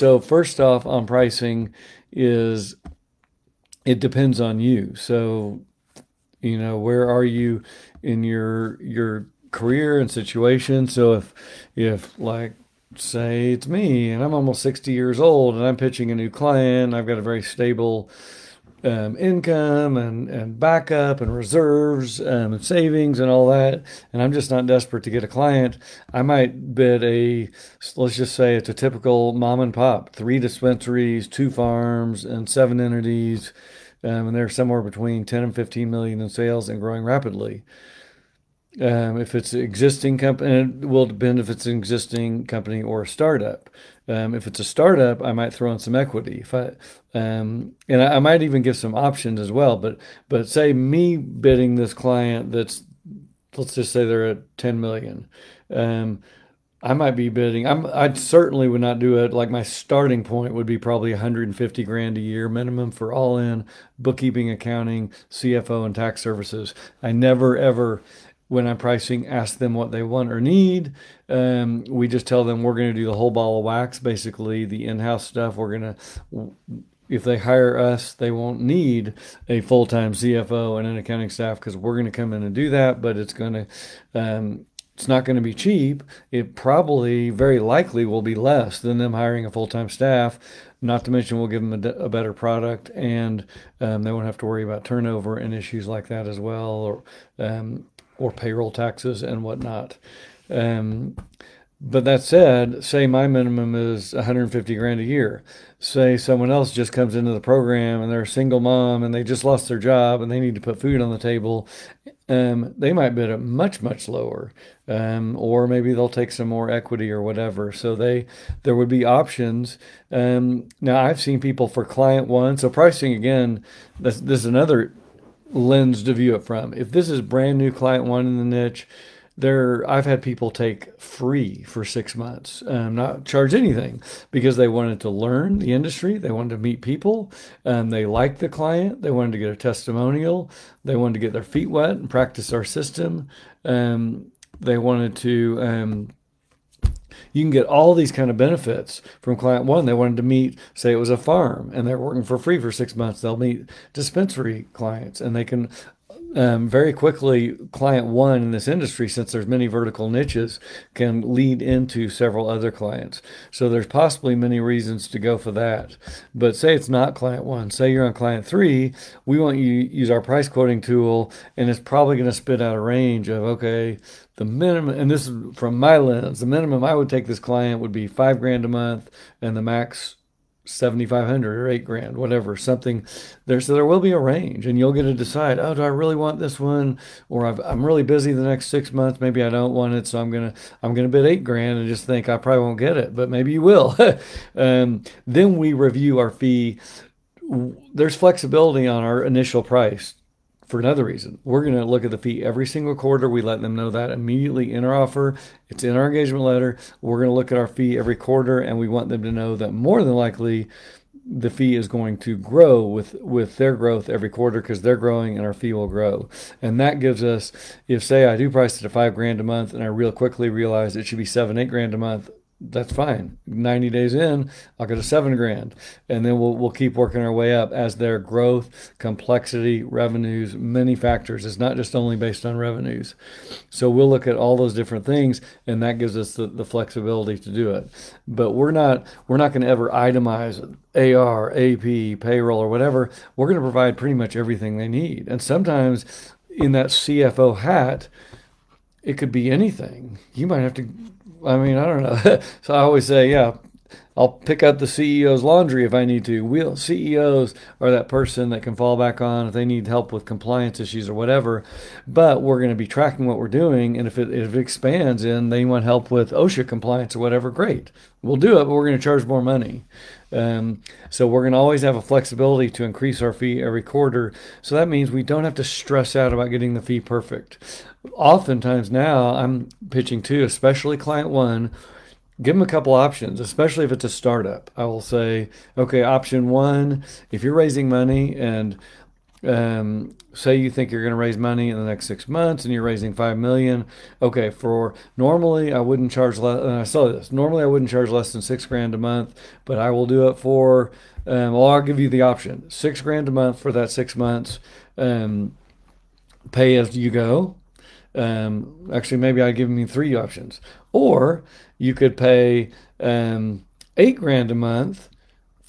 so first off, on pricing is it depends on you. So, you know, where are you in your your career and situation? So if if like say it's me and I'm almost 60 years old and I'm pitching a new client, I've got a very stable um, income and, and backup and reserves um, and savings and all that, and I'm just not desperate to get a client, I might bid a, let's just say it's a typical mom and pop, three dispensaries, two farms, and seven entities, um, and they're somewhere between 10 and 15 million in sales and growing rapidly. Um, if it's an existing company, it will depend if it's an existing company or a startup. Um, if it's a startup, I might throw in some equity. If I, um, and I, I, might even give some options as well. But but say me bidding this client that's let's just say they're at 10 million. Um, I might be bidding. I'm. I certainly would not do it. Like my starting point would be probably 150 grand a year minimum for all in bookkeeping, accounting, CFO, and tax services. I never ever when I'm pricing, ask them what they want or need. Um, we just tell them we're going to do the whole ball of wax, basically the in-house stuff. We're going to, if they hire us, they won't need a full-time CFO and an accounting staff because we're going to come in and do that. But it's going to, um, it's not going to be cheap. It probably, very likely, will be less than them hiring a full-time staff. Not to mention, we'll give them a, a better product, and um, they won't have to worry about turnover and issues like that as well. Or um, or payroll taxes and whatnot. Um, but that said, say my minimum is 150 grand a year. Say someone else just comes into the program and they're a single mom and they just lost their job and they need to put food on the table. Um, they might bid it much much lower, um, or maybe they'll take some more equity or whatever. So they there would be options. Um, now I've seen people for client one. So pricing again, this, this is another lens to view it from. If this is brand new client one in the niche, there I've had people take free for six months, um, not charge anything because they wanted to learn the industry, they wanted to meet people, um, they liked the client, they wanted to get a testimonial, they wanted to get their feet wet and practice our system. Um, they wanted to um, you can get all these kind of benefits from client one. They wanted to meet, say it was a farm and they're working for free for six months. They'll meet dispensary clients and they can um, very quickly, client one in this industry, since there's many vertical niches, can lead into several other clients. So there's possibly many reasons to go for that. But say it's not client one, say you're on client three, we want you use our price quoting tool, and it's probably going to spit out a range of okay, the minimum, and this is from my lens, the minimum I would take this client would be five grand a month, and the max 7500 or 8 grand whatever something there. So there will be a range and you'll get to decide oh do i really want this one? Or i am really busy the next six months. Maybe i don't want it so i'm gonna i'm gonna bid 8 grand and just think i probably won't get it but maybe you will. Um, then we review our fee. There's flexibility on our initial price for another reason. We're going to look at the fee every single quarter. We let them know that immediately in our offer. It's in our engagement letter. We're going to look at our fee every quarter, and we want them to know that more than likely the fee is going to grow with with their growth every quarter because they're growing and our fee will grow and that gives us if say i do price it at five grand a month and i real quickly realize it should be seven eight grand a month that's fine. 90 days in, I'll get a seven grand. And then we'll, we'll keep working our way up as their growth, complexity, revenues, many factors. It's not just only based on revenues. So we'll look at all those different things and that gives us the, the flexibility to do it. But we're not, we're not going to ever itemize AR, AP, payroll, or whatever. We're going to provide pretty much everything they need. And sometimes in that CFO hat, it could be anything. You might have to I mean, I don't know. so I always say, yeah, I'll pick up the CEO's laundry if I need to. We'll, CEOs are that person that can fall back on if they need help with compliance issues or whatever. But we're going to be tracking what we're doing, and if it, if it expands and they want help with OSHA compliance or whatever, great, we'll do it. But we're going to charge more money. Um, so we're going to always have a flexibility to increase our fee every quarter. So that means we don't have to stress out about getting the fee perfect. Oftentimes now I'm pitching to, especially client one, give them a couple options, especially if it's a startup. I will say, okay, option one, if you're raising money and um, say you think you're going to raise money in the next six months and you're raising five million okay for normally i wouldn't charge less and i saw this normally i wouldn't charge less than six grand a month but i will do it for um, well i'll give you the option six grand a month for that six months um, pay as you go um, actually maybe i give you three options or you could pay um, eight grand a month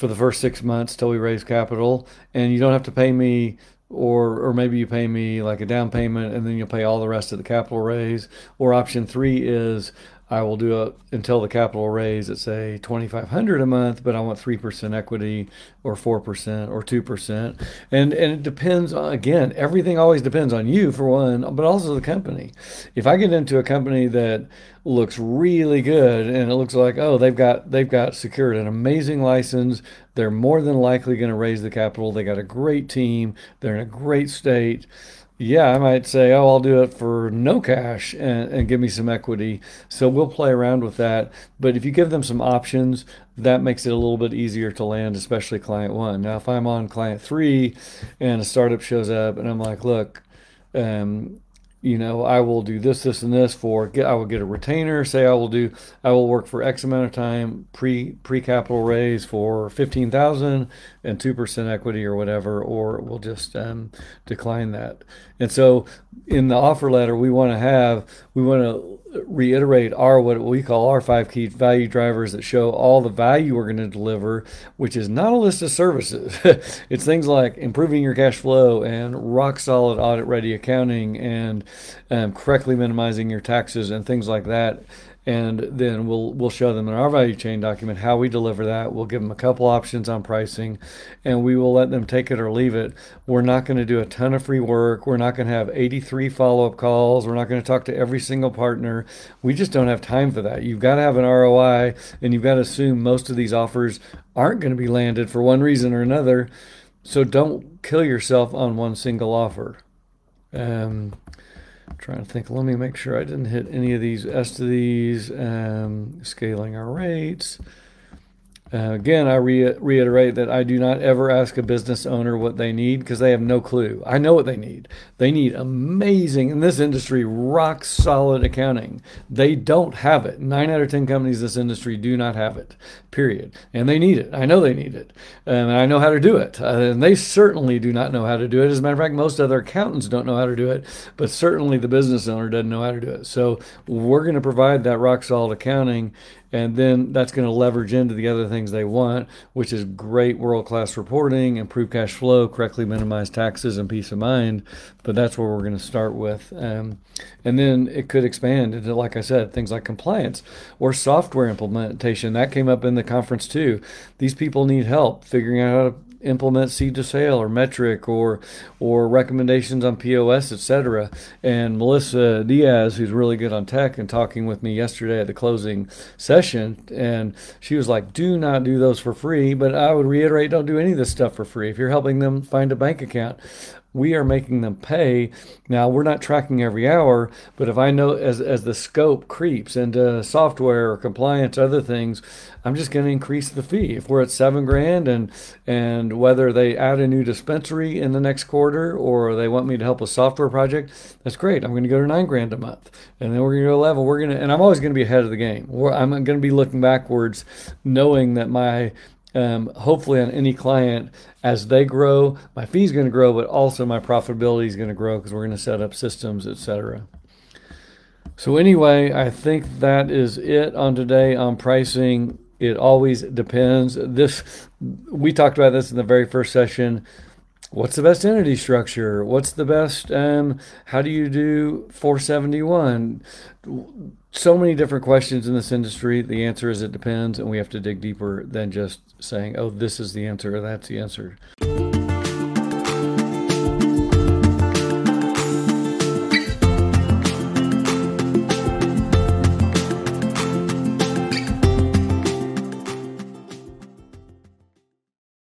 for the first six months till we raise capital, and you don't have to pay me, or or maybe you pay me like a down payment, and then you'll pay all the rest of the capital raise. Or option three is I will do it until the capital raise at say 2500 a month, but I want 3% equity or 4% or 2%. And and it depends on, again, everything always depends on you for one, but also the company. If I get into a company that looks really good and it looks like, oh, they've got they've got secured an amazing license, they're more than likely going to raise the capital, they got a great team, they're in a great state yeah, I might say, oh, I'll do it for no cash and, and, give me some equity. So we'll play around with that. But if you give them some options, that makes it a little bit easier to land, especially client one. Now, if I'm on client three and a startup shows up and I'm like, look, um, you know, I will do this, this, and this for get. I will get a retainer. Say I will do. I will work for X amount of time pre pre capital raise for fifteen thousand and two percent equity or whatever, or we'll just um, decline that. And so, in the offer letter, we want to have we want to reiterate our what we call our five key value drivers that show all the value we're going to deliver, which is not a list of services. it's things like improving your cash flow and rock solid audit ready accounting and um, correctly minimizing your taxes and things like that and then we'll we'll show them in our value chain document how we deliver that. We'll give them a couple options on pricing, and we will let them take it or leave it. We're not going to do a ton of free work. We're not going to have 83 follow-up calls. We're not going to talk to every single partner. We just don't have time for that. You've got to have an ROI, and you've got to assume most of these offers aren't going to be landed for one reason or another. So don't kill yourself on one single offer. Um, trying to think. Let me make sure I didn't hit any of these S to these. Um, scaling our rates. Uh, again, I re- reiterate that I do not ever ask a business owner what they need because they have no clue. I know what they need. They need amazing, in this industry, rock solid accounting. They don't have it. Nine out of 10 companies in this industry do not have it, period. And they need it. I know they need it. Um, and I know how to do it. Uh, and they certainly do not know how to do it. As a matter of fact, most other accountants don't know how to do it, but certainly the business owner doesn't know how to do it. So we're going to provide that rock solid accounting and then that's going to leverage into the other things they want, which is great world class reporting, improve cash flow, correctly minimize taxes, and peace of mind. But that's where we're going to start with. Um, and then it could expand into, like I said, things like compliance or software implementation. That came up in the conference too. These people need help figuring out how to implement seed to sale or Metrc or or recommendations on POS, etc. And Melissa Diaz, who's really good on tech, and talking with me yesterday at the closing session, and she was like, "Do not do those for free." But I would reiterate, don't do any of this stuff for free. If you're helping them find a bank account, we are making them pay. Now we're not tracking every hour, but if I know as as the scope creeps into software or compliance, other things, I'm just going to increase the fee. If we're at seven grand and and whether they add a new dispensary in the next quarter or they want me to help a software project, that's great. I'm going to go to nine grand a month, and then we're going to go level. We're going to, and I'm always going to be ahead of the game. I'm going to be looking backwards, knowing that my um, hopefully on any client as they grow my fee is going to grow but also my profitability is going to grow because we're going to set up systems etc so anyway i think that is it on today on pricing. It always depends. This we talked about this in the very first session. What's the best entity structure? What's the best um, how do you do 471 so many different questions in this industry. The answer is it depends, and we have to dig deeper than just saying, oh, this is the answer or that's the answer.